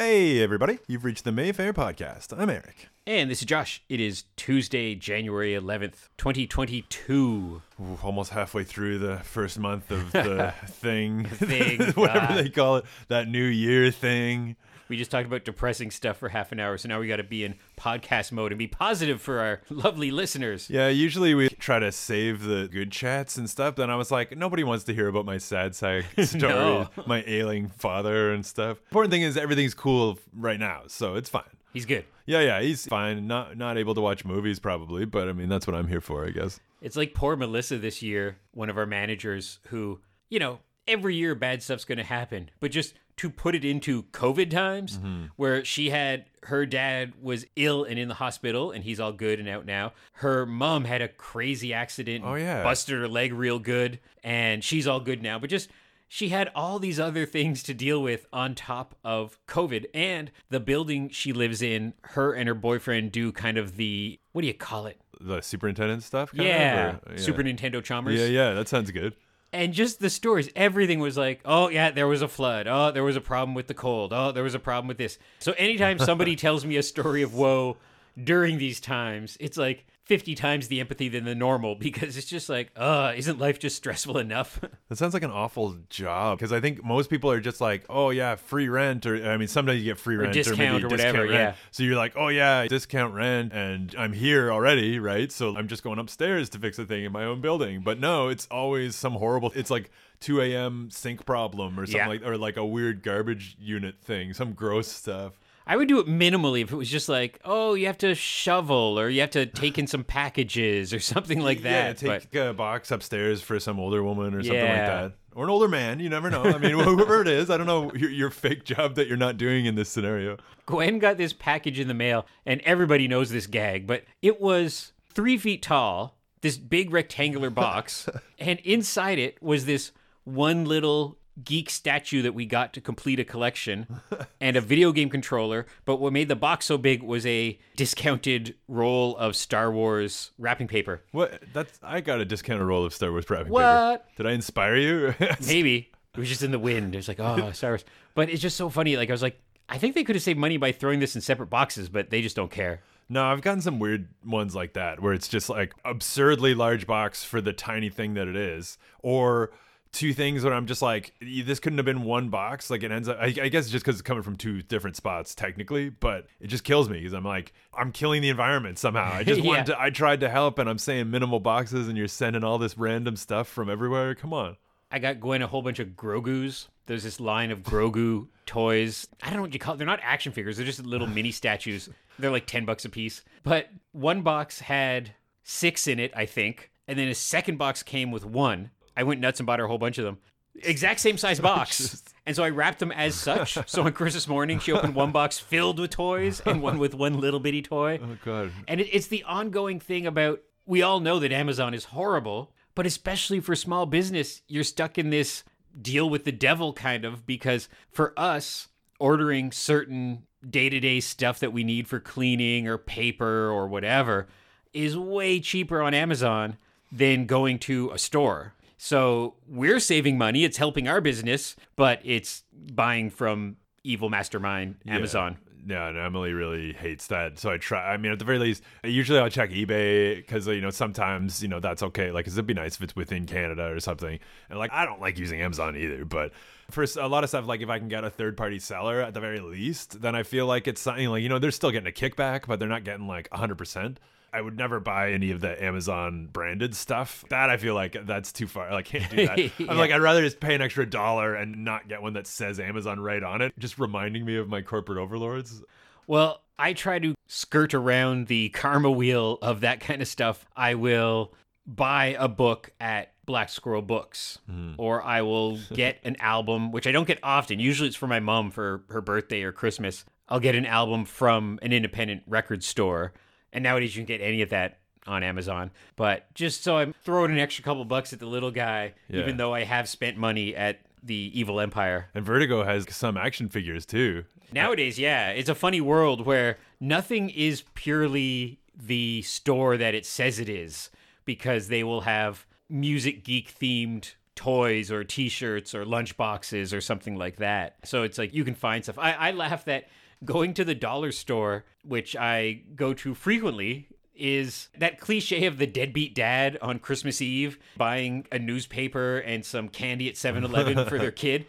Hey, everybody. You've reached the Mayfair Podcast. I'm Eric. And this is Josh. It is Tuesday, January 11th, 2022. Ooh, almost halfway through the first month of the thing. thing, Whatever God. they call it. That New Year thing. We just talked about depressing stuff for half an hour, so now we got to be in podcast mode and be positive for our lovely listeners. Yeah, usually we try to save the good chats and stuff. Then I was like, nobody wants to hear about my sad side story, No. my ailing father and stuff. Important thing is everything's cool right now, so it's fine. He's good. Yeah, yeah, he's fine. Not not able to watch movies probably, but I mean that's what I'm here for, I guess. It's like poor Melissa this year, one of our managers, who, you know, every year bad stuff's going to happen, but just to put it into COVID times, mm-hmm. where she had her dad was ill and in the hospital, and he's all good and out now. Her mom had a crazy accident, Oh, yeah. busted her leg real good, and she's all good now. But just she had all these other things to deal with on top of COVID and the building she lives in. Her and her boyfriend do kind of the what do you call it? The superintendent stuff. kind of, Yeah, Super Nintendo Chalmers. Yeah, yeah, that sounds good. And just the stories, everything was like, oh, yeah, there was a flood. Oh, there was a problem with the cold. Oh, there was a problem with this. So anytime somebody tells me a story of woe during these times, it's like 50 times the empathy than the normal because it's just like, uh, isn't life just stressful enough? That sounds like an awful job because I think most people are just like, oh yeah, free rent, or I mean, sometimes you get free rent discount maybe or discount whatever, rent. yeah. So you're like, oh yeah, discount rent, and I'm here already, right? So I'm just going upstairs to fix a thing in my own building. But no, it's always some horrible. It's like 2 a.m. sink problem or something Yeah. like, or like a weird garbage unit thing, some gross stuff. I would do it minimally if it was just like, oh, you have to shovel or you have to take in some packages or something like Yeah, that. But take a box upstairs for some older woman or something like that. Or an older man, you never know. I mean, whoever it is, I don't know your, your fake job that you're not doing in this scenario. Gwen got this package in the mail, and everybody knows this gag, but it was three feet tall, this big rectangular box, and inside it was this one little geek statue that we got to complete a collection and a video game controller. But what made the box so big was a discounted roll of Star Wars wrapping paper. What? That's I got a discounted roll of Star Wars wrapping paper. What? Did I inspire you? Maybe. It was just in the wind. It was like, oh, Star Wars. But it's just so funny. Like, I was like, I think they could have saved money by throwing this in separate boxes, but they just don't care. no, I've gotten some weird ones like that where it's just like absurdly large box for the tiny thing that it is, or two things where I'm just like, this couldn't have been one box. Like it ends up. I, I guess just because it's coming from two different spots technically, but it just kills me because I'm like, I'm killing the environment somehow. I just wanted Yeah. to. I tried to help, and I'm saying minimal boxes, and you're sending all this random stuff from everywhere. Come on. I got Gwen a whole bunch of Grogu's. There's this line of Grogu toys. I don't know what you call it. They're not action figures. They're just little mini statues. They're like 10 bucks a piece. But one box had six in it, I think. And then a second box came with one. I went nuts and bought her a whole bunch of them. Exact same size box. And so I wrapped them as such. So on Christmas morning, she opened one box filled with toys and one with one little bitty toy. Oh god. And it, it's the ongoing thing about we all know that Amazon is horrible, but especially for small business, you're stuck in this deal with the devil kind of because for us, ordering certain day to day stuff that we need for cleaning or paper or whatever is way cheaper on Amazon than going to a store. So we're saving money, it's helping our business, but it's buying from evil mastermind Amazon. Yeah, and Emily really hates that. So I try. I mean, at the very least, usually I'll check eBay because you know sometimes you know that's okay. Like, it'd be nice if it's within Canada or something. And like, I don't like using Amazon either, but for a lot of stuff, like if I can get a third party seller at the very least, then I feel like it's something like you know they're still getting a kickback, but they're not getting like hundred percent. I would never buy any of the Amazon branded stuff. That I feel like that's too far. Like can't do that. Yeah. I'm like I'd rather just pay an extra dollar and not get one that says Amazon right on it, just reminding me of my corporate overlords. Well, I try to skirt around the karma wheel of that kind of stuff. I will buy a book at Black Squirrel Books, hmm. or I will get an album, which I don't get often. Usually it's for my mom for her birthday or Christmas. I'll get an album from an independent record store. And nowadays you can get any of that on Amazon. But just so I'm throwing an extra couple bucks at the little guy, Yeah. even though I have spent money at the Evil Empire. And Vertigo has some action figures too. Nowadays, yeah, it's a funny world where nothing is purely the store that it says it is because they will have music geek themed toys or t-shirts or lunch boxes or something like that. So it's like you can find stuff. I, I laugh that going to the dollar store, which I go to frequently, is that cliche of the deadbeat dad on Christmas Eve buying a newspaper and some candy at 7-Eleven for their kid.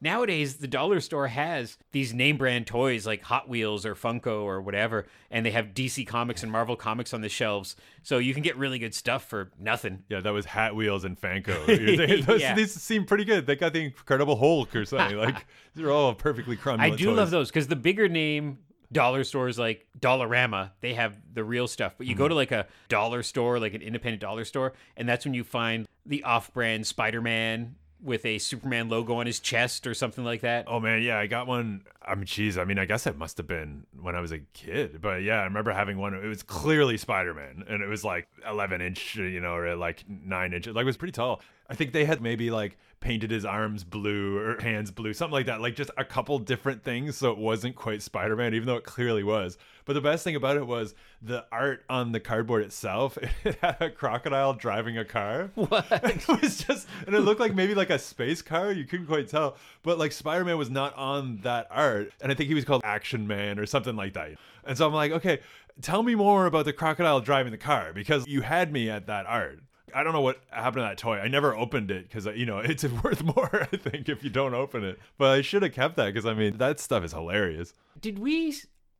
Nowadays, the dollar store has these name brand toys like Hot Wheels or Funko or whatever, and they have DC Comics and Marvel Comics on the shelves. So you can get really good stuff for nothing. Yeah, that was Hat Wheels and Funko. Those- Yeah. These seem pretty good. They got the Incredible Hulk or something. Like they're all perfectly crummy. I do love those because the bigger name dollar stores like Dollarama, they have the real stuff. But you Mm-hmm. go to like a dollar store, like an independent dollar store, and that's when you find the off brand Spider Man with a Superman logo on his chest or something like that. Oh man, yeah, I got one. I mean, geez, I mean, I guess it must have been when I was a kid, but yeah, I remember having one. It was clearly Spider Man, and it was like 11 inch, you know, or like nine inches. Like it was pretty tall. I think they had maybe like painted his arms blue or hands blue, something like that. Like just a couple different things, so it wasn't quite Spider Man, even though it clearly was. But the best thing about it was the art on the cardboard itself. It had a crocodile driving a car. What? it was just and it looked like maybe like a space car you couldn't quite tell but like spider-man was not on that art and i think he was called action man or something like that and so i'm like okay tell me more about the crocodile driving the car because you had me at that art I don't know what happened to that toy. I never opened it because you know it's worth more. I think if you don't open it, but I should have kept that because I mean that stuff is hilarious. Did we?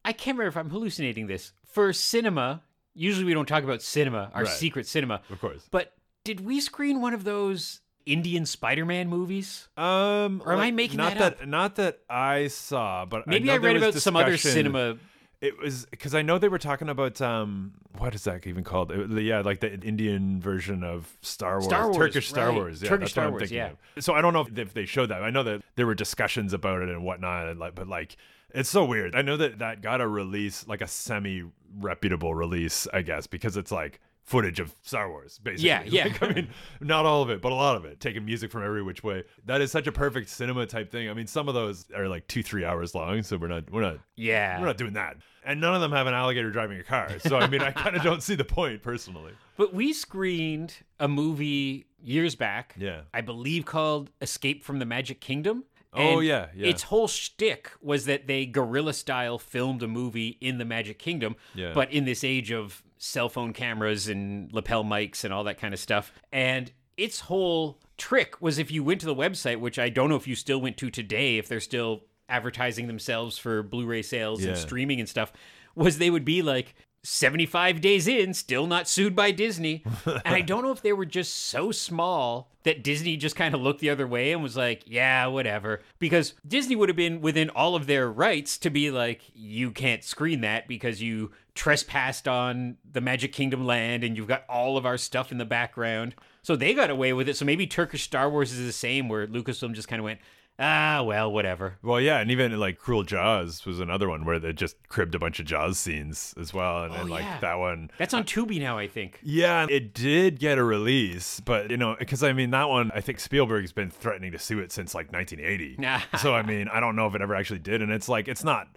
I can't remember if I'm hallucinating this. For cinema, usually we don't talk about cinema, our Right. secret cinema. Of course. But did we screen one of those Indian Spider Man movies? Um, Or am I making not that Not that I saw, but Maybe know I, there read about some other cinema. It was because I know they were talking about um what is that even called? It- yeah, like the Indian version of Star Wars, Star Wars, Turkish Star right. Wars. Yeah, Turkish Star Wars, yeah. of. So I don't know if, they showed that. I know that there were discussions about it and whatnot, and like, but like it's so weird. I know that that got a release, like a semi reputable release, I guess, because it's like footage of Star Wars, basically. Yeah, yeah. Like, I mean, not all of it, but a lot of it. Taking music from every which way. That is such a perfect cinema type thing. I mean, some of those are like two, three hours long, so we're not, we're not Yeah. we're not doing that. And none of them have an alligator driving a car. So I mean, I kind of don't see the point personally. But we screened a movie years back. Yeah. I believe called Escape from the Magic Kingdom. Oh, yeah, yeah. Its whole shtick was that they guerrilla style filmed a movie in the Magic Kingdom, Yeah. but in this age of cell phone cameras and lapel mics and all that kind of stuff. And its whole trick was if you went to the website, which I don't know if you still went to today, if they're still advertising themselves for Blu-ray sales and streaming and stuff, was they would be like 75 days in, still not sued by Disney. and I don't know if they were just so small that Disney just kind of looked the other way and was like, yeah, whatever. Because Disney would have been within all of their rights to be like, you can't screen that because you trespassed on the Magic Kingdom land and you've got all of our stuff in the background. So they got away with it. So maybe Turkish Star Wars is the same, where Lucasfilm just kind of went, ah, well, whatever. Well, yeah, and even like Cruel Jaws was another one where they just cribbed a bunch of Jaws scenes as well, and, and Oh, like yeah. that one. That's on Tubi now, I think. Yeah, it did get a release, but you know, because I mean that one, I think Spielberg's been threatening to sue it since like 1980. so I mean, I don't know if it ever actually did, and it's like it's not.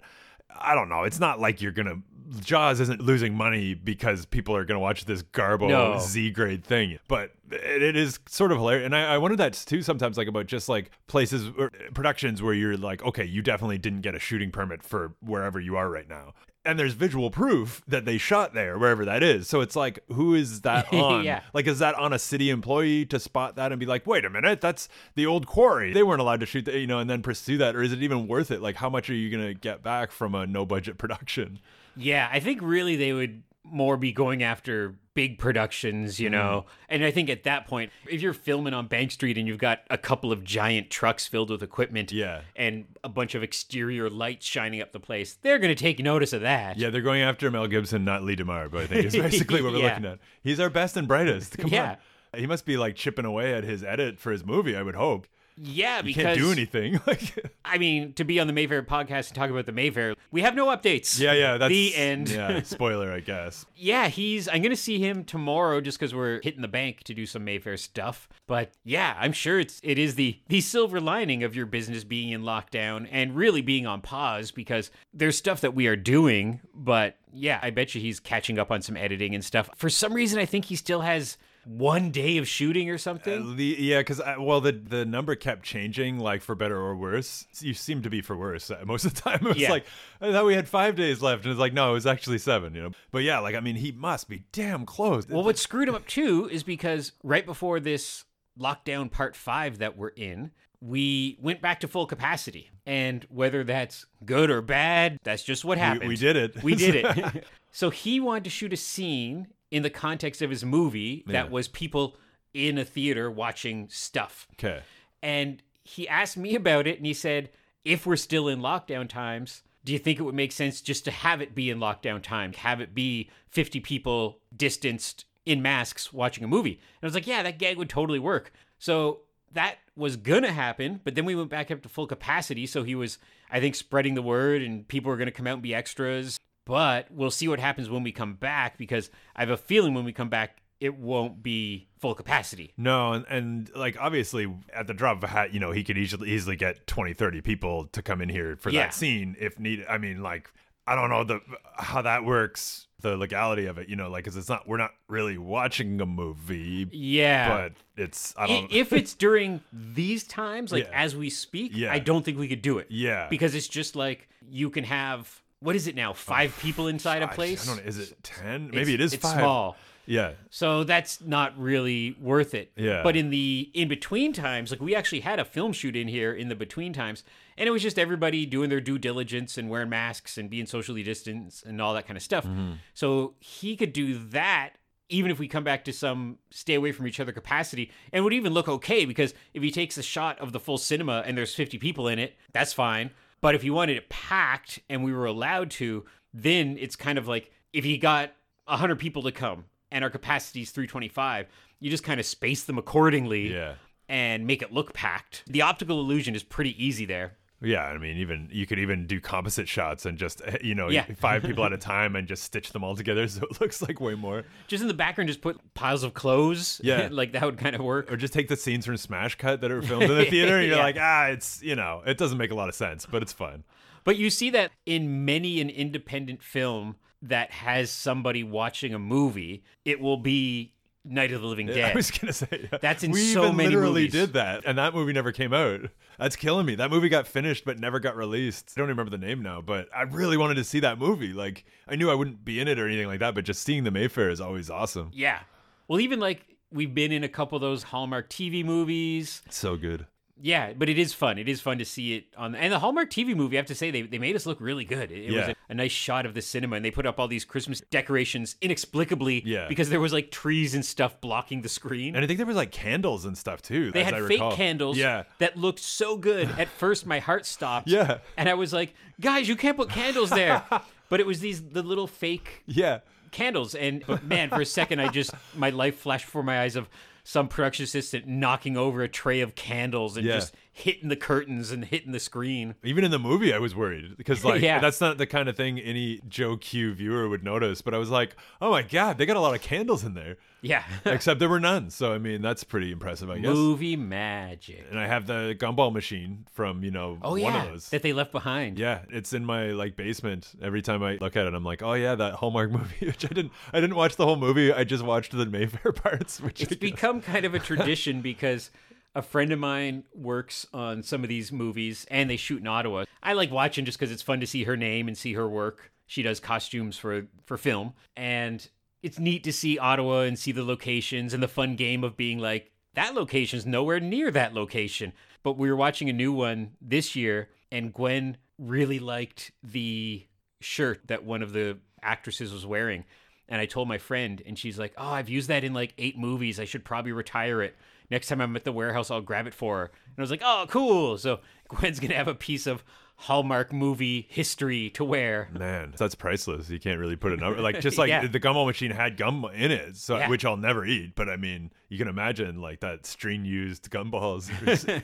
I don't know. It's not like you're gonna. Jaws isn't losing money because people are gonna watch this Garbo No. Z grade thing, but it, it is sort of hilarious. And I, I wonder that too sometimes, like about just like places or eh, productions where you're like, okay, you definitely didn't get a shooting permit for wherever you are right now. And there's visual proof that they shot there, wherever that is. So it's like, who is that on? Yeah. Like, is that on a city employee to spot that and be like, wait a minute, that's the old quarry. They weren't allowed to shoot that, you know, and then pursue that. Or is it even worth it? Like, how much are you going to get back from a no budget production? Yeah, I think really they would more be going after big productions, you know. Mm. And I think at that point, if you're filming on Bank Street and you've got a couple of giant trucks filled with equipment Yeah. and a bunch of exterior lights shining up the place, they're going to take notice of that. Yeah, they're going after Mel Gibson, not Lee DeMar, but I think is basically what we're Yeah. looking at. He's our best and brightest. Come Yeah. on. He must be like chipping away at his edit for his movie, I would hope. Yeah, because can't do anything. like I mean, to be on the Mayfair podcast and talk about the Mayfair, we have no updates. Yeah, yeah, that's the end. Yeah, spoiler, I guess. Yeah, he's. I'm gonna see him tomorrow just because we're hitting the bank to do some Mayfair stuff. But yeah, I'm sure it's it is the the silver lining of your business being in lockdown and really being on pause because there's stuff that we are doing. But yeah, I bet you he's catching up on some editing and stuff. For some reason, I think he still has one day of shooting or something. Uh, the, yeah, because well, the the number kept changing, like for better or worse. You seem to be for worse uh, most of the time. It was Yeah. like I thought we had five days left, and it's like no, it was actually seven. You know, but yeah, like I mean, he must be damn close. Well, what screwed him up too is because right before this lockdown part five that we're in, we went back to full capacity. And whether that's good or bad, that's just what happened. we did it. We did it. so he wanted to shoot a scene in the context of his movie Yeah. that was people in a theater watching stuff. okay. And he asked me about it and he said, if we're still in lockdown times, do you think it would make sense just to have it be in lockdown time, have it be 50 people distanced in masks watching a movie? And I was like, yeah, that gag would totally work. So that was going to happen, but then we went back up to full capacity. So he was, I think, spreading the word and people were going to come out and be extras. But we'll see what happens when we come back because I have a feeling when we come back, it won't be full capacity. No, and, and like obviously at the drop of a hat, you know, he could easily easily get 20, 30 people to come in here for Yeah. that scene if needed. I mean, like I don't know the how that works, the legality of it, you know, like cuz it's not we're not really watching a movie, Yeah. but it's I don't if it's during these times, like Yeah. as we speak, Yeah. I don't think we could do it. yeah. Because it's just like you can have what is it now? Five people inside a place. I don't know, is it 10? It's- Maybe it is it's 5. small. Yeah. So that's not really worth it. Yeah. But in the in between times, like we actually had a film shoot in here in the between times, and it was just everybody doing their due diligence and wearing masks and being socially distanced and all that kind of stuff. Mm-hmm. So he could do that even if we come back to some stay away from each other capacity and would even look okay because if he takes a shot of the full cinema and there's 50 people in it, that's fine. But if you wanted it packed and we were allowed to, then it's kind of like if you got 100 people to come and our capacity is 325, you just kind of space them accordingly Yeah. and make it look packed. The optical illusion is pretty easy there. Yeah, I mean, even you could even do composite shots and just you know Yeah. five people at a time and just stitch them all together so it looks like way more. Just in the background, just put piles of clothes. Yeah. like that would kind of work. Or just take the scenes from Smash Cut that are filmed in the theater. And you're Yeah. like, ah, it's you know, it doesn't make a lot of sense, but it's fun. But you see that in many an independent film that has somebody watching a movie, it will be Night of the Living Dead. I was gonna say yeah. That's in we so even many literally movies. did that, and that movie never came out. That's killing me. That movie got finished but never got released. I don't remember the name now, but I really wanted to see that movie. Like I knew I wouldn't be in it or anything like that, but just seeing the Mayfair is always awesome. yeah. Well, even like we've been in a couple of those Hallmark TV movies. It's so good. Yeah, but it is fun. It is fun to see it on. And the Hallmark TV movie, I have to say, they, they made us look really good. It, it was a, a nice shot of the cinema, and they put up all these Christmas decorations inexplicably Yeah. because there was like trees and stuff blocking the screen. And I think there was like candles and stuff too. they had fake recall. candles Yeah. that looked so good. At first, my heart stopped. Yeah. And I was like, guys, you can't put candles there. but it was these the little fake Yeah. candles. And but man, for a second, I just my life flashed before my eyes of some production assistant knocking over a tray of candles and Yeah. just hitting the curtains and hitting the screen. Even in the movie, I was worried because like Yeah. that's not the kind of thing any Joe Q viewer would notice. But I was like, oh my god, they got a lot of candles in there. Yeah. Except there were none. So I mean, that's pretty impressive, I guess. Movie magic. And I have the gumball machine from you know Oh one yeah, of those. that they left behind. yeah, it's in my like basement. Every time I look at it, I'm like, oh yeah, that Hallmark movie. Which I didn't. I didn't watch the whole movie. I just watched the Mayfair parts. Which It's become kind of a tradition because a friend of mine works on some of these movies and they shoot in Ottawa. I like watching just because it's fun to see her name and see her work. She does costumes for for film, and it's neat to see Ottawa and see the locations and the fun game of being like that location's nowhere near that location. But we were watching a new one this year, and Gwen really liked the shirt that one of the actresses was wearing. And I told my friend, and she's like, "Oh, I've used that in like eight movies. I should probably retire it. Next time I'm at the warehouse, I'll grab it for her." And I was like, "Oh, cool." So Gwen's gonna have a piece of Hallmark movie history to wear. Man, that's priceless. You can't really put a number like just like Yeah. the gumball machine had gum in it, so Yeah. which I'll never eat. But I mean, you can imagine like that screen used gumballs,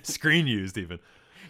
screen used even.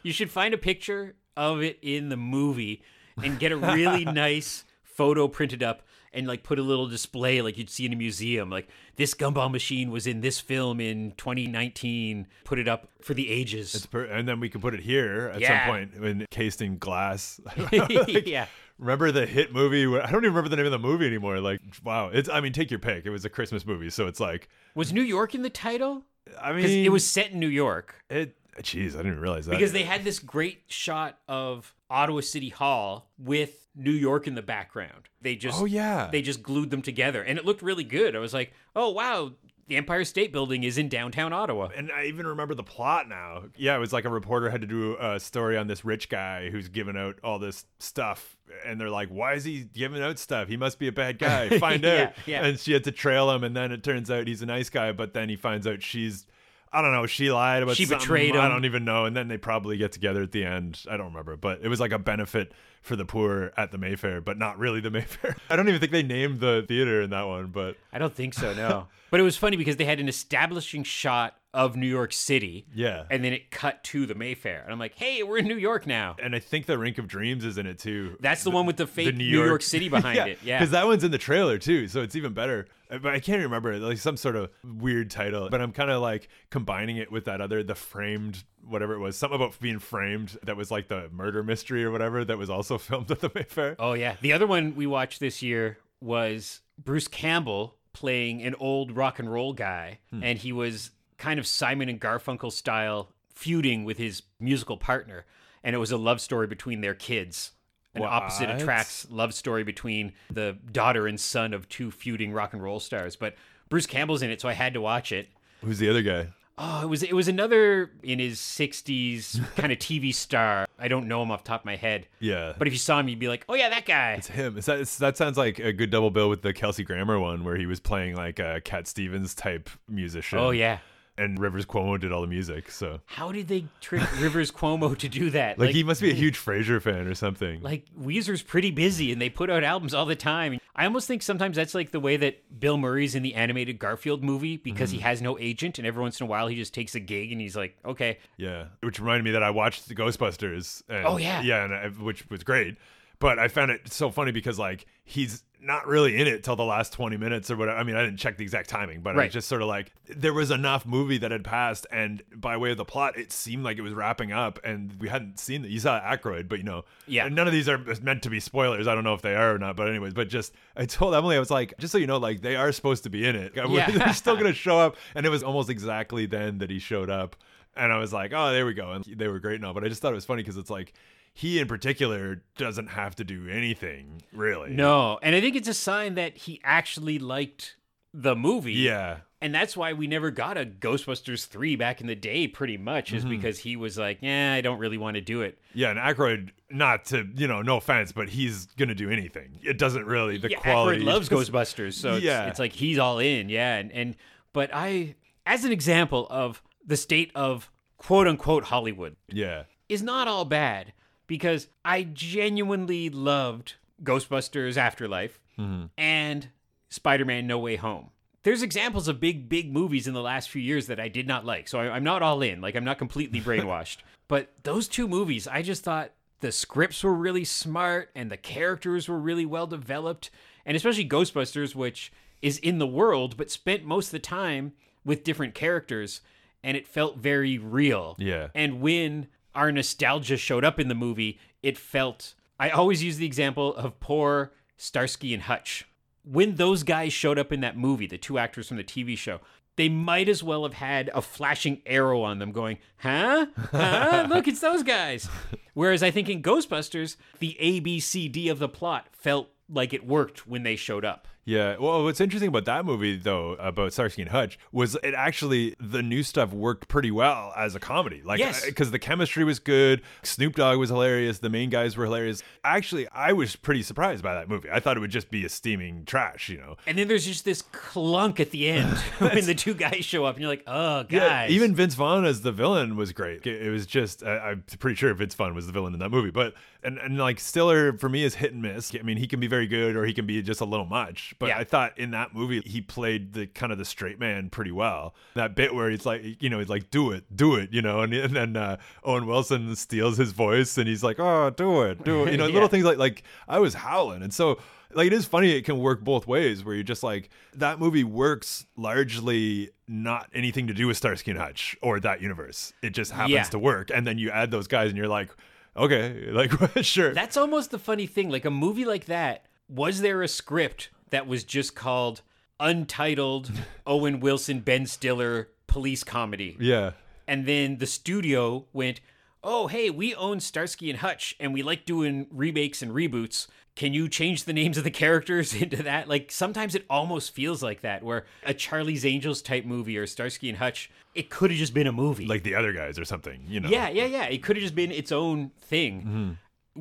You should find a picture of it in the movie and get a really nice photo printed up and like put a little display like you'd see in a museum. Like this gumball machine was in this film in 2019. Put it up for the ages. It's per- and then we can put it here at Yeah. some point, encased in glass. Like, yeah. Remember the hit movie? where- I don't even remember the name of the movie anymore. Like, wow, it's. I mean, take your pick. It was a Christmas movie, so it's like. Was New York in the title? I mean, it was set in New York. It. Jeez, I didn't realize that. Because they had this great shot of Ottawa City Hall with New York in the background. They just Oh yeah. they just glued them together and it looked really good. I was like, "Oh wow, the Empire State Building is in downtown Ottawa." and I even remember the plot now. Yeah, it was like a reporter had to do a story on this rich guy who's giving out all this stuff, and they're like, "Why is he giving out stuff? He must be a bad guy. Find Yeah, out." yeah. And she had to trail him, and then it turns out he's a nice guy, but then he finds out she's. I don't know. She lied about She something. betrayed I don't even know. And then they probably get together at the end. I don't remember, but it was like a benefit for the poor at the Mayfair, but not really the Mayfair. I don't even think they named the theater in that one, but I don't think so, no. but it was funny because they had an establishing shot of New York City yeah. and then it cut to the Mayfair. And I'm like, "Hey, we're in New York now." and I think the Rink of Dreams is in it too. That's the one with the fake New New York, York- City behind it. Yeah. because that one's in the trailer too, so it's even better. Uh, But I can't remember like some sort of weird title. But I'm kind of like combining it with that other, the framed, whatever it was, something about being framed. That was like the murder mystery or whatever. That was also filmed at the Mayfair. Oh yeah. The other one we watched this year was Bruce Campbell playing an old rock and roll guy, Hmm. and he was kind of Simon and Garfunkel style feuding with his musical partner, and it was a love story between their kids. An opposite attracts love story between the daughter and son of two feuding rock and roll stars. But Bruce Campbell's in it, so I had to watch it. Who's the other guy? Oh, it was it was another in his '60s kind of TV star. I don't know him off the top of my head, Yeah. but if you saw him, you'd be like, "Oh yeah, that guy." it's him. Is that, is- that sounds like a good double bill with the Kelsey Grammer one, where he was playing like a Cat Stevens type musician. Oh yeah. And Rivers Cuomo did all the music. So How did they trick Rivers Cuomo to do that? like, he must be a huge Frasier fan or something. like Weezer's pretty busy and they put out albums all the time. I almost think sometimes that's like the way that Bill Murray's in the animated Garfield movie because Mm-hmm. he has no agent and every once in a while he just takes a gig and he's like, okay, Yeah, which reminded me that I watched the Ghostbusters. And, Oh, yeah. yeah, and I, which was great. But I found it so funny because like he's not really in it till the last twenty minutes or whatever. I mean, I didn't check the exact timing, but I Right. was just sort of like there was enough movie that had passed, and by way of the plot, it seemed like it was wrapping up, and we hadn't seen that. You saw Aykroyd, but you know, Yeah. none of these are meant to be spoilers. I don't know if they are or not, but anyways, but just I told Emily I was like, just so you know, like they are supposed to be in it. Yeah. They're still gonna show up, and it was almost exactly then that he showed up. And I was like, oh, there we go. And they were great now. But I just thought it was funny because it's like he in particular doesn't have to do anything, really. no. And I think it's a sign that he actually liked the movie. Yeah. And that's why we never got a Ghostbusters 3 back in the day, pretty much, Mm-hmm. is because he was like, yeah, I don't really want to do it. Yeah. And Aykroyd, not to, you know, no offense, but he's going to do anything. It doesn't really, the yeah, quality. Aykroyd loves Ghostbusters, so it's, Yeah. it's like he's all in, yeah. And, and but I, as an example of the state of quote unquote Hollywood, Yeah. is not all bad because I genuinely loved Ghostbusters Afterlife mm-hmm. and Spider-Man No Way Home. There's examples of big, big movies in the last few years that I did not like, so I, I'm not all in. Like I'm not completely brainwashed. but those two movies, I just thought the scripts were really smart and the characters were really well developed, and especially Ghostbusters, which is in the world but spent most of the time with different characters, and it felt very real. Yeah. And when our nostalgia showed up in the movie, it felt. I always use the example of poor Starsky and Hutch. When those guys showed up in that movie, the two actors from the TV show, they might as well have had a flashing arrow on them going, huh? Huh? Look, it's those guys. Whereas I think in Ghostbusters, the A, B, C, D of the plot felt like it worked when they showed up. Yeah. Well, what's interesting about that movie, though, about Starsky and Hutch, was it actually the new stuff worked pretty well as a comedy. Like, Yes. Uh, because the chemistry was good. Snoop Dogg was hilarious. The main guys were hilarious. Actually, I was pretty surprised by that movie. I thought it would just be a steaming trash, you know. And then there's just this clunk at the end when the two guys show up, and you're like, oh, guys. even Vince Vaughn as the villain was great. It it was just I, I'm pretty sure Vince Vaughn was the villain in that movie, but and and like Stiller for me is hit and miss. I mean, he can be very good or he can be just a little much. but Yeah. I thought in that movie he played the kind of the straight man pretty well. That bit where he's like, you know, he's like, "Do it, do it," you know, and, and then uh, Owen Wilson steals his voice and he's like, "Oh, do it, do it," you know, Yeah. little things like like I was howling, and so like it is funny it can work both ways where you're just like that movie works largely not anything to do with Starsky and Hutch or that universe. It just happens Yeah. to work, and then you add those guys and you're like, okay, like sure, That's almost the funny thing. Like a movie like that, was there a script that was just called Untitled Owen Wilson Ben Stiller police comedy? yeah. And then the studio went, "Oh, hey, we own Starsky and Hutch and we like doing remakes and reboots. Can you change the names of the characters into that?" Like sometimes it almost feels like that where a Charlie's Angels type movie or Starsky and Hutch, it could have just been a movie. like the other guys or something, you know. Yeah, yeah, yeah. It could have just been its own thing. Mm-hmm.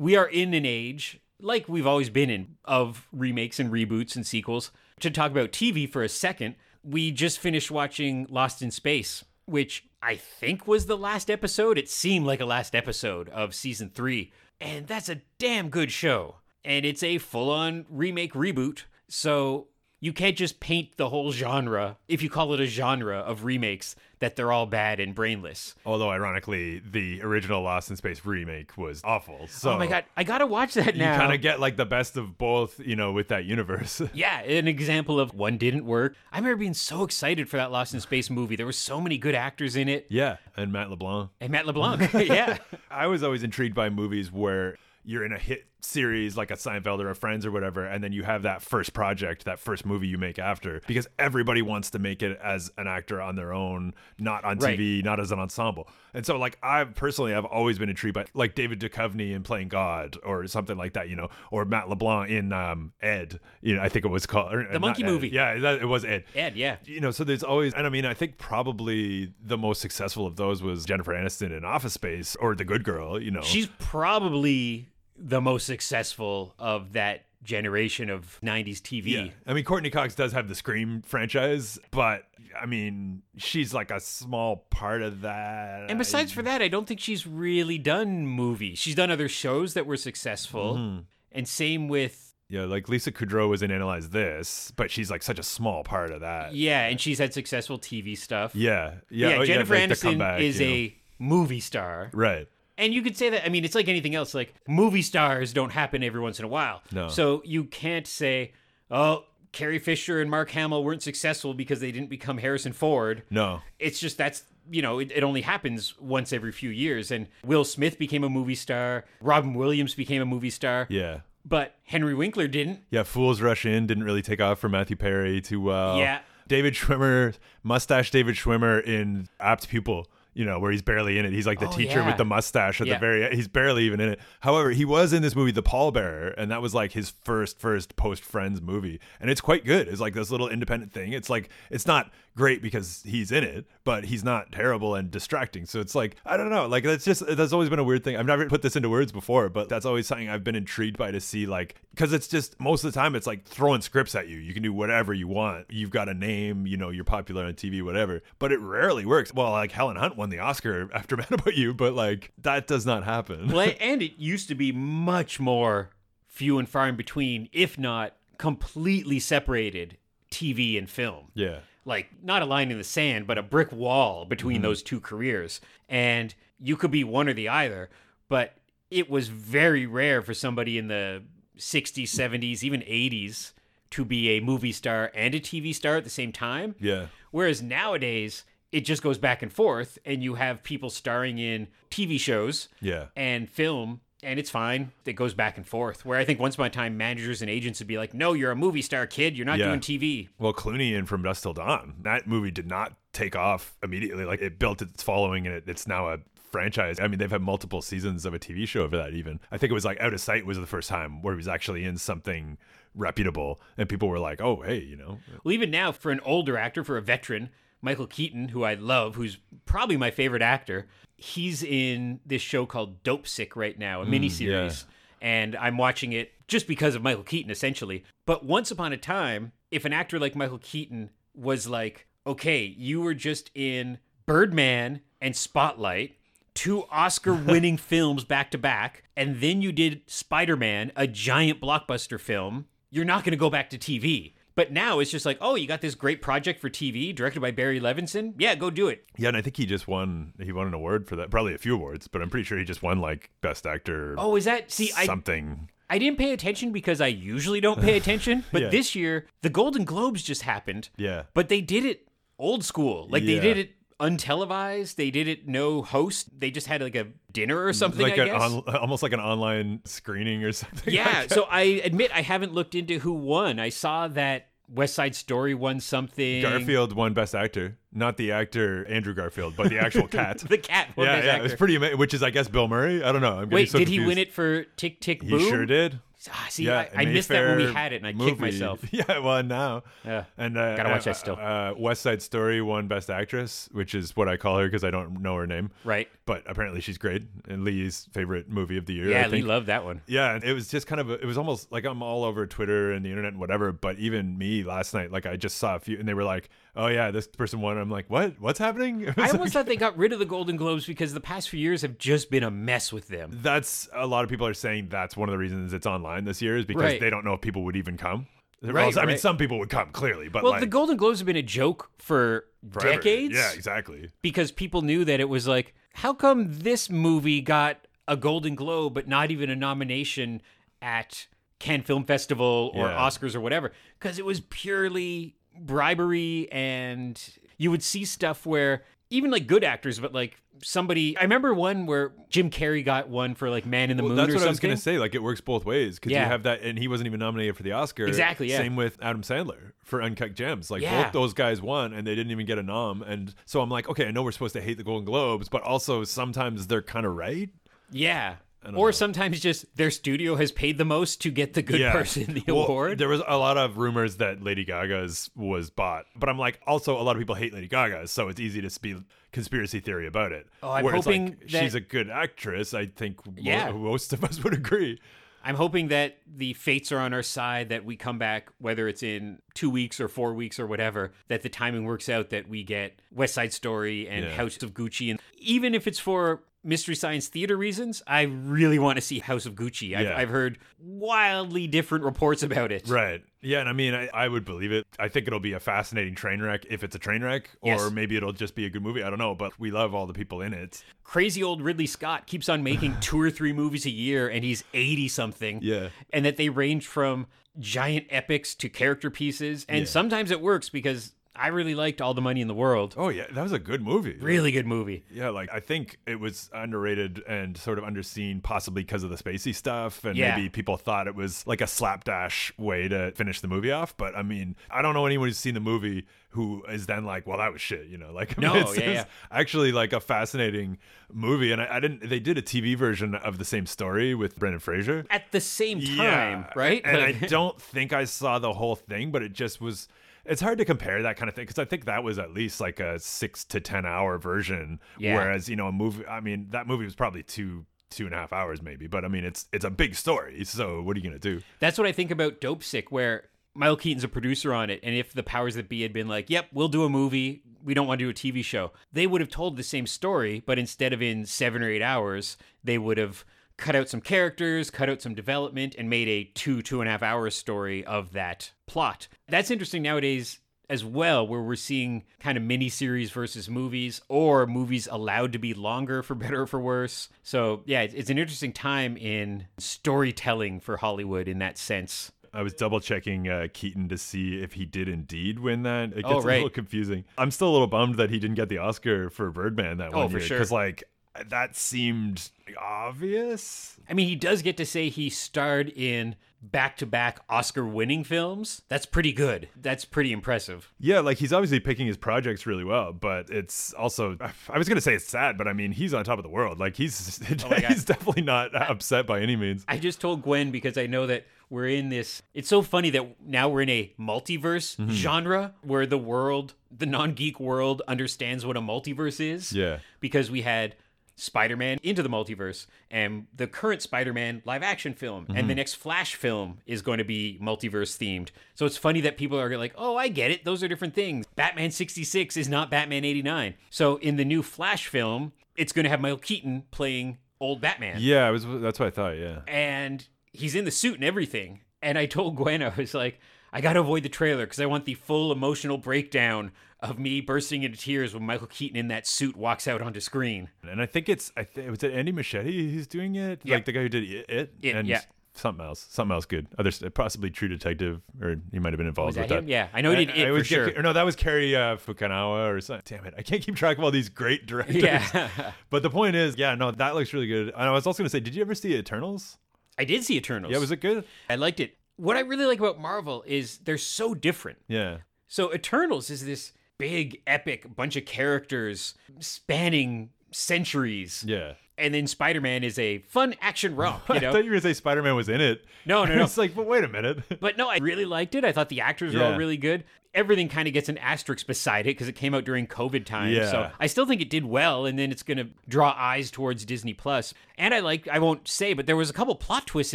We are in an age, like we've always been in, of remakes and reboots and sequels. To talk about TV for a second, we just finished watching Lost in Space, which I think was the last episode. It seemed like a last episode of season three. And that's a damn good show. And it's a full on remake reboot. So you can't just paint the whole genre, if you call it a genre of remakes, that they're all bad and brainless. Although ironically, the original Lost in Space remake was awful. So Oh my god, I gotta watch that now. you kind of get like the best of both, you know, with that universe. yeah, an example of one didn't work. I remember being so excited for that Lost in Space movie. There were so many good actors in it. yeah, and Matt LeBlanc. And Matt LeBlanc, yeah. I was always intrigued by movies where you're in a hit series like a Seinfeld or a Friends or whatever, and then you have that first project, that first movie you make after, because everybody wants to make it as an actor on their own, not on Right. TV, not as an ensemble. And so, like, I personally have always been intrigued by like David Duchovny in playing God or something like that, you know, or Matt LeBlanc in um, Ed, you know, I think it was called or, The monkey Ed. movie. Yeah, that, it was Ed Ed, yeah. you know, so there's always, and I mean, I think probably the most successful of those was Jennifer Aniston in Office Space or The Good Girl, you know. She's probably the most successful of that generation of 90s TV. yeah. I mean, Courteney Cox does have the Scream franchise, but I mean, she's like a small part of that. And besides for that, I don't think she's really done movies. She's done other shows that were successful. Mm-hmm. And same with yeah, like Lisa Kudrow was in Analyze This, but she's like such a small part of that. yeah, and she's had successful TV stuff. Yeah. Yeah. Yeah, oh, Jennifer like Aniston comeback, is you know. a movie star. Right. And you could say that, I mean, it's like anything else. Like, movie stars don't happen every once in a while. No. So you can't say, oh, Carrie Fisher and Mark Hamill weren't successful because they didn't become Harrison Ford. No. It's just that's, you know, it, it only happens once every few years. And Will Smith became a movie star, Robin Williams became a movie star, Yeah. but Henry Winkler didn't. Yeah, Fools Rush In didn't really take off for Matthew Perry too well. Yeah. David Schwimmer, mustache David Schwimmer in Apt Pupil, you know, where he's barely in it. He's like the Oh, teacher yeah. with the mustache at Yeah. the very he's barely even in it. However, he was in this movie The Pallbearer, and that was like his first first post Friends movie. And it's quite good. It's like this little independent thing. It's like it's not great because he's in it, but he's not terrible and distracting. So it's like I don't know, like that's just that's always been a weird thing. I've never put this into words before, but that's always something I've been intrigued by to see like because it's just most of the time it's like throwing scripts at you. You can do whatever you want. You've got a name, you know, you're popular on TV, whatever. But it rarely works. Well, like Helen Hunt won the Oscar after Mad About You, but like that does not happen. Well, and it used to be much more few and far in between, if not completely separated TV and film. yeah. Like, not a line in the sand, but a brick wall between mm-hmm. those two careers. And you could be one or the either, but it was very rare for somebody in the 60s, 70s, even 80s to be a movie star and a TV star at the same time. Yeah. Whereas nowadays, it just goes back and forth, and you have people starring in TV shows Yeah. and film, and it's fine. It goes back and forth. Where I think once upon a time, managers and agents would be like, "No, you're a movie star, kid. You're not Yeah. doing TV." Well, Clooney in From Dusk Till Dawn, that movie did not take off immediately. Like it built its following and it, it's now a franchise. I mean, they've had multiple seasons of a TV show over that even. I think it was like Out of Sight was the first time where he was actually in something reputable and people were like, oh, hey, you know. Well, even now, for an older actor, for a veteran, Michael Keaton, who I love, who's probably my favorite actor, he's in this show called Dopesick right now, a hmm, miniseries. And I'm watching it just because of Michael Keaton, essentially. But once upon a time, if an actor like Michael Keaton was like, okay, you were just in Birdman and Spotlight, two Oscar winning films back to back, and then you did Spider Man, a giant blockbuster film, you're not going to go back to TV But now it's just like, oh, you got this great project for TV directed by Barry Levinson. Yeah, go do it. Yeah, and I think he just won. He won an award for that. Probably a few awards, but I'm pretty sure he just won like best actor. Oh, is that see? I something. I didn't pay attention because I usually don't pay attention. But Yeah. this year, the Golden Globes just happened. Yeah. But they did it old school. Like Yeah. they did it untelevised. They did it no host. They just had like a dinner or something. like I on, almost like an online screening or something. yeah. like so I admit I haven't looked into who won. I saw that West Side Story won something. Garfield won Best Actor, not the actor Andrew Garfield, but the actual cat. the cat. Yeah, yeah, Actor. it was pretty amazing. Which is, I guess, Bill Murray. I don't know. I'm Wait, so did he win it for Tick Tick Boom? He sure did. Ah, see, Yeah, I, I missed that when we had it, and I movie. kicked myself. Yeah, well, now. Yeah. And uh, Gotta watch uh, that still. Uh, West Side Story won Best Actress, which is what I call her because I don't know her name. Right. But apparently she's great. And Lee's favorite movie of the year. I Yeah, Lee loved that one. Yeah, it was just kind of, a, it was almost like I'm all over Twitter and the internet and whatever. But even me last night, like I just saw a few, and they were like, "Oh yeah, this person won." I'm like, "What? What's happening?" I almost like- thought they got rid of the Golden Globes because the past few years have just been a mess with them. that's a lot of people are saying that's one of the reasons it's online this year is because Right. they don't know if people would even come. Right, I mean, right. some people would come clearly, but Well, like the Golden Globes have been a joke for forever. decades. Yeah, exactly. because people knew that it was like, how come this movie got a Golden Globe but not even a nomination at Cannes Film Festival or Yeah. Oscars or whatever? Because it was purely bribery, and you would see stuff where even like good actors, but like somebody. I remember one where Jim Carrey got one for like Man in the Well, Moon that's or what something. I was gonna say. Like it works both ways because Yeah. you have that, and he wasn't even nominated for the Oscar. Exactly, yeah. Same with Adam Sandler for Uncut Gems. Like Yeah. both those guys won, and they didn't even get a nom. And so I'm like, okay, I know we're supposed to hate the Golden Globes, but also sometimes they're kind of right. Yeah. Or know. sometimes just their studio has paid the most to get the good yeah. person the Well, award. There was a lot of rumors that Lady Gaga's was bought, but I'm like, also a lot of people hate Lady Gaga, so it's easy to speak conspiracy theory about it. Oh, I'm hoping like, that- she's a good actress. I think mo- Yeah. most of us would agree. I'm hoping that the fates are on our side, that we come back, whether it's in two weeks or four weeks or whatever, that the timing works out that we get West Side Story and Yeah. House of Gucci. And even if it's for Mystery Science Theater reasons, I really want to see House of Gucci. I've. I've heard wildly different reports about it. Right. Yeah, and I mean, I, I would believe it. I think it'll be a fascinating train wreck if it's a train wreck, or Yes. maybe it'll just be a good movie. I don't know, but we love all the people in it. Crazy old Ridley Scott keeps on making two or three movies a year, and he's 80 something. Yeah. and that they range from giant epics to character pieces. And Yeah. sometimes it works because I really liked All the Money in the World. Oh yeah, that was a good movie. Really good movie. Yeah, like I think it was underrated and sort of underseen, possibly because of the spacey stuff, and Yeah. maybe people thought it was like a slapdash way to finish the movie off. But I mean, I don't know anyone who's seen the movie who is then like, "Well, that was shit," you know? Like, No, it's, yeah, it's yeah. actually like a fascinating movie, and I, I didn't. They did a TV version of the same story with Brendan Fraser. At the same time, right? And Like- I don't think I saw the whole thing, but it just was. It's hard to compare that kind of thing because I think that was at least like a six to ten hour version. Yeah. Whereas you know a movie, I mean that movie was probably two two and a half hours maybe, but I mean it's it's a big story. So what are you gonna do? That's what I think about Dopesick, where Michael Keaton's a producer on it. And if the powers that be had been like, yep, we'll do a movie, we don't want to do a TV show, they would have told the same story, but instead of in seven or eight hours, they would have cut out some characters, cut out some development, and made a two, two and a half hour story of that plot. That's interesting nowadays as well, where we're seeing kind of miniseries versus movies, or movies allowed to be longer for better or for worse. So, yeah, it's it's an interesting time in storytelling for Hollywood in that sense. I was double checking uh, Keaton to see if he did indeed win that. It gets Oh, a little confusing. I'm still a little bummed that he didn't get the Oscar for Birdman that Oh, one for year sure. because like that seemed obvious. I mean, he does get to say he starred in back to back Oscar winning films. That's pretty good. That's pretty impressive. Yeah, like he's obviously picking his projects really well, but it's also I was gonna say it's sad, but I mean he's on top of the world. Like he's oh he's definitely not upset by any means. I just told Gwen because I know that we're in this. It's so funny that now we're in a multiverse Mm-hmm. genre where the world, the non geek world, understands what a multiverse is. Yeah. Because we had Spider Man into the multiverse and the current Spider Man live action film and the Mm-hmm. next Flash film is going to be multiverse themed. So it's funny that people are like, oh, I get it. Those are different things. Batman 66 is not Batman 89. So in the new Flash film, it's going to have Michael Keaton playing old Batman Yeah, was that's what I thought. Yeah, and he's in the suit and everything. And I told Gwen, I was like, I got to avoid the trailer because I want the full emotional breakdown of me bursting into tears when Michael Keaton in that suit walks out onto screen. And I think it's I think was it Andy Muschietti who's doing it, Yeah. like the guy who did it, it, It, and yeah. something else, something else good. Others possibly True Detective, or he might have been involved Was that with him? that. Yeah, I know he did I- it I for get- sure. Or no, that was Cary uh, Fukunaga or something. Damn it, I can't keep track of all these great directors. Yeah. but the point is, yeah, no, that looks really good. And I was also gonna say, did you ever see Eternals? I did see Eternals. Yeah, was it good? I liked it. What I really like about Marvel is they're so different. Yeah. So Eternals is this big, epic bunch of characters spanning centuries. Yeah. And then Spider-Man is a fun action romp, you I thought you were gonna say Spider Man was in it. No, no, no. it's like, but wait a minute. But no, I really liked it. I thought the actors were all really good. Everything kind of gets an asterisk beside it because it came out during COVID time. Yeah. So I still think it did well, and then it's going to draw eyes towards Disney Plus. And I like, I won't say, but there was a couple plot twists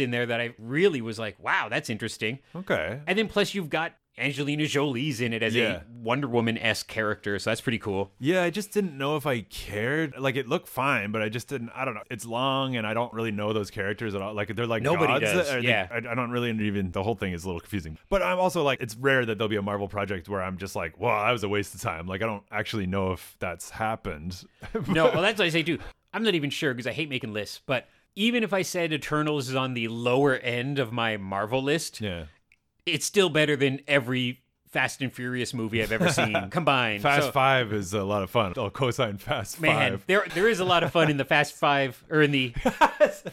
in there that I really was like, wow, that's interesting. Okay. And then plus you've got Angelina Jolie's in it as Yeah. a Wonder Woman esque character, so that's pretty cool. Yeah, I just didn't know if I cared. Like it looked fine, but I just didn't. I don't know. It's long, and I don't really know those characters at all. Like they're like Nobody gods. does, Are they- yeah. I, I don't really even. The whole thing is a little confusing. But I'm also like, it's rare that there'll be a Marvel project where I'm just like, well, that was a waste of time. Like I don't actually know if that's happened. No, well, that's what I say too. I'm not even sure because I hate making lists, but even if I said Eternals is on the lower end of my Marvel list, yeah. It's still better than every Fast and Furious movie I've ever seen combined. Fast So, Five is a lot of fun. I'll co-sign Fast Man, Five. there there is a lot of fun in the Fast Five or in the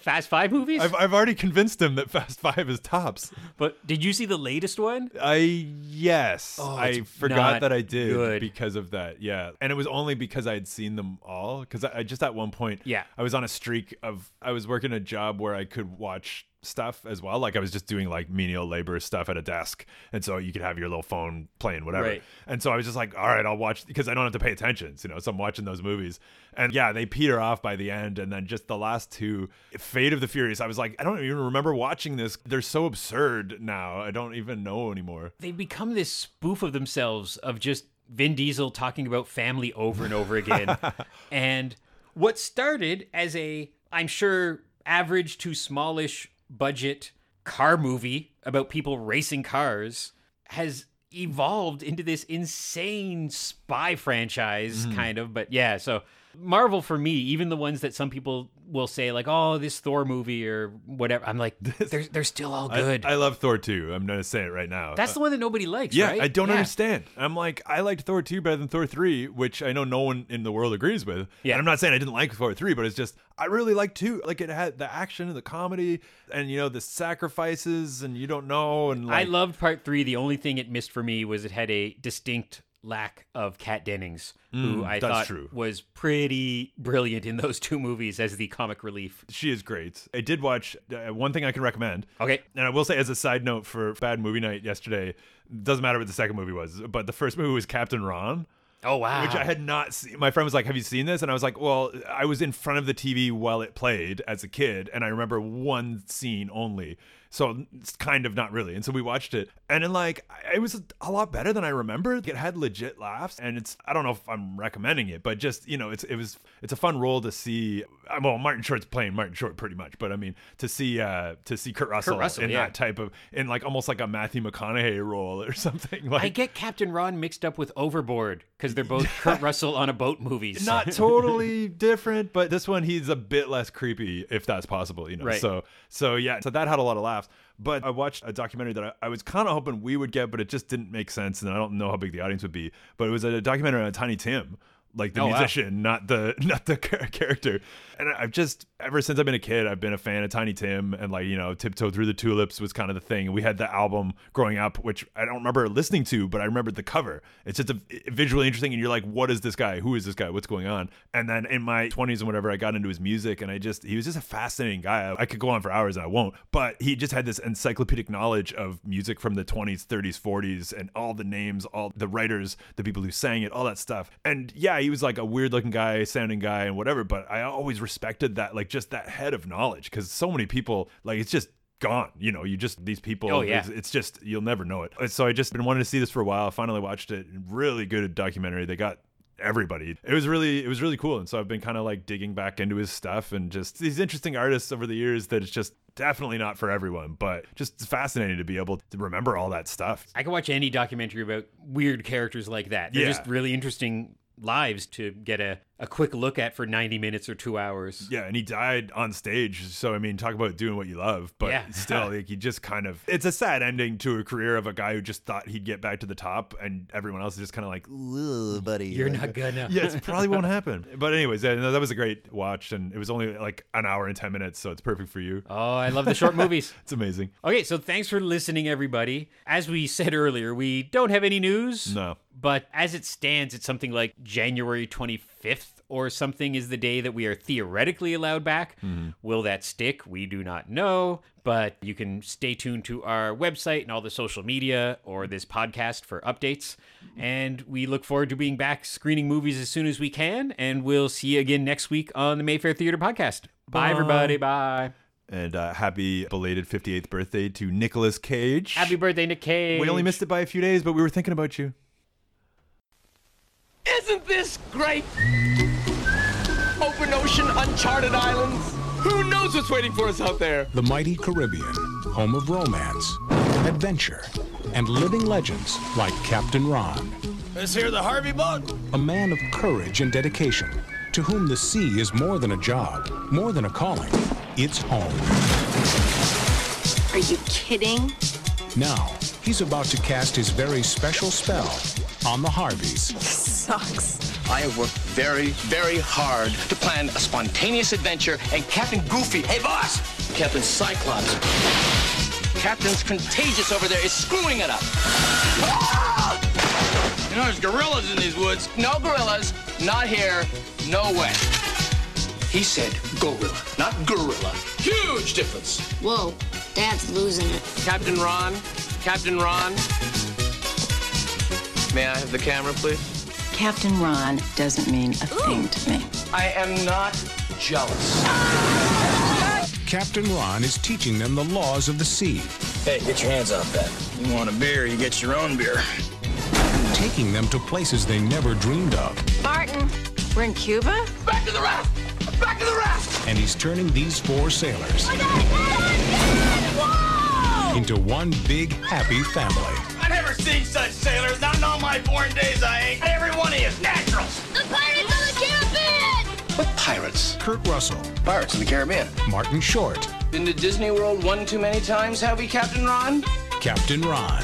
Fast Five movies. I've, I've already convinced him that Fast Five is tops. but did you see the latest one? I yes, Oh, I forgot that I did good. because of that. Yeah, and it was only because I had seen them all. Because I, I just at one point, Yeah. I was on a streak of I was working a job where I could watch stuff as well. Like I was just doing like menial labor stuff at a desk, and so you could have your little phone playing whatever. Right. And so I was just like, all right, I'll watch because I don't have to pay attention. You know, so I'm watching those movies, and yeah, they peter off by the end, and then just the last two, Fate of the Furious. I was like, I don't even remember watching this. They're so absurd now. I don't even know anymore. They've become this spoof of themselves of just Vin Diesel talking about family over and over again. and what started as a, I'm sure, average to smallish budget car movie about people racing cars has evolved into this insane spy franchise mm. kind of but yeah so marvel for me even the ones that some people will say like oh this thor movie or whatever i'm like they're, they're still all good I, love Thor 2. I'm to say it right now. that's the one that nobody likes yeah, right I don't Yeah. understand. I'm like, I liked Thor 2 better than Thor 3, which I know no one in the world agrees with. Yeah. And I'm not saying I didn't like Thor 3, but it's just, I really liked 2. Like, it had the action and the comedy and, you know, the sacrifices and you don't know. And I loved part three. The only thing it missed for me was it had a distinct lack of Kat Dennings, who Mm, I that's thought true. was pretty brilliant in those two movies as the comic relief. she is great. I did watch uh, one thing I can recommend. Okay. And I will say, as a side note for Bad Movie Night yesterday, doesn't matter what the second movie was, but the first movie was Captain Ron. Oh wow. which I had not seen. My friend was like, "Have you seen this?" And I was like, "Well, I was in front of the TV while it played as a kid, and I remember one scene only, so it's kind of not really." And so we watched it, and then like it was a lot better than I remembered. It had legit laughs, and it's I don't know if I'm recommending it, but just you know, it's it was it's a fun role to see. uh, Well, Martin Short's playing Martin Short pretty much, but I mean to see uh to see Kurt Russell, Russell, in yeah. that type of in like almost like a Matthew McConaughey role or something like I get Captain Ron mixed up with Overboard because they're both Kurt Russell on a boat movies. not totally different, but this one he's a bit less creepy, if that's possible, you know. Right. So so yeah, so that had a lot of laughs. But I watched a documentary that I, I was kind of hoping we would get, but it just didn't make sense, and I don't know how big the audience would be. But it was a documentary on Tiny Tim, like the Oh, wow. musician, not the not the character. And I've just ever since I've been a kid, I've been a fan of Tiny Tim, and like you know, Tiptoe Through the Tulips was kind of the thing. We had the album growing up, which I don't remember listening to, but I remembered the cover. It's just a, visually interesting, and you're like, what is this guy? Who is this guy? What's going on? And then in my 20s and whatever, I got into his music, and I just he was just a fascinating guy. I could go on for hours, and I won't. But he just had this encyclopedic knowledge of music from the 20s, 30s, 40s, and all the names, all the writers, the people who sang it, all that stuff. And yeah, he was like a weird looking guy, sounding guy, and whatever. But I always respected that, like just that head of knowledge, because so many people, like it's just gone. You know, you just these people. Oh, yeah. it's, it's just you'll never know it. So I just been wanting to see this for a while. I finally watched it. Really good documentary. They got everybody. It was really it was really cool. And so I've been kind of like digging back into his stuff and just these interesting artists over the years that it's just definitely not for everyone, but just fascinating to be able to remember all that stuff. I can watch any documentary about weird characters like that. They're Yeah. just really interesting lives to get a, a quick look at for 90 minutes or two hours. Yeah, and he died on stage. So I mean, talk about doing what you love, but Yeah. still, like he just kind of it's a sad ending to a career of a guy who just thought he'd get back to the top, and everyone else is just kind of like, "Ugh, buddy, You're like, not gonna. yeah, it probably won't happen. But anyways, yeah, no, that was a great watch, and it was only like an hour and ten minutes, so it's perfect for you. Oh, I love the short movies. It's amazing. Okay, so thanks for listening, everybody. As we said earlier, we don't have any news. No, But as it stands, it's something like January 25th or something is the day that we are theoretically allowed back. Will that stick? We do not know. But you can stay tuned to our website and all the social media or this podcast for updates. And we look forward to being back screening movies as soon as we can. And we'll see you again next week on the Mayfair Theater Podcast. Bye, Bye. everybody. Bye. and uh, happy belated 58th birthday to Nicolas Cage. Happy birthday, Nick Cage. We only missed it by a few days, but we were thinking about you. Isn't this great? Open ocean, uncharted islands. Who knows what's waiting for us out there? The mighty Caribbean, home of romance, adventure, and living legends like Captain Ron, This here the Harvey boat? a man of courage and dedication, to whom the sea is more than a job, more than a calling. It's home. Are you kidding? Now, he's about to cast his very special spell on the Harveys. Sucks. I have worked very, very hard to plan a spontaneous adventure, and Captain Goofy, hey boss, Captain Cyclops, Captain's Contagious over there is screwing it up. You know, there's gorillas in these woods. No gorillas, not here, no way. He said guerrilla, not gorilla. Huge difference. Whoa, Dad's losing it. Captain Ron, Captain Ron. May I have the camera, please? Captain Ron doesn't mean a thing to me. I am not jealous. Captain Ron is teaching them the laws of the sea, Hey, get your hands off that. You want a beer, you get your own beer. taking them to places they never dreamed of. Martin, we're in Cuba? Back to the raft! Back to the raft! And he's turning these four sailors oh into one big happy family. I seen such sailors. Not in all my born days, I ain't. Every one of you, naturals. The Pirates of the Caribbean! What pirates? Kurt Russell, Pirates of the Caribbean. Martin Short, Been to Disney World one too many times, have we, Captain Ron? Captain Ron.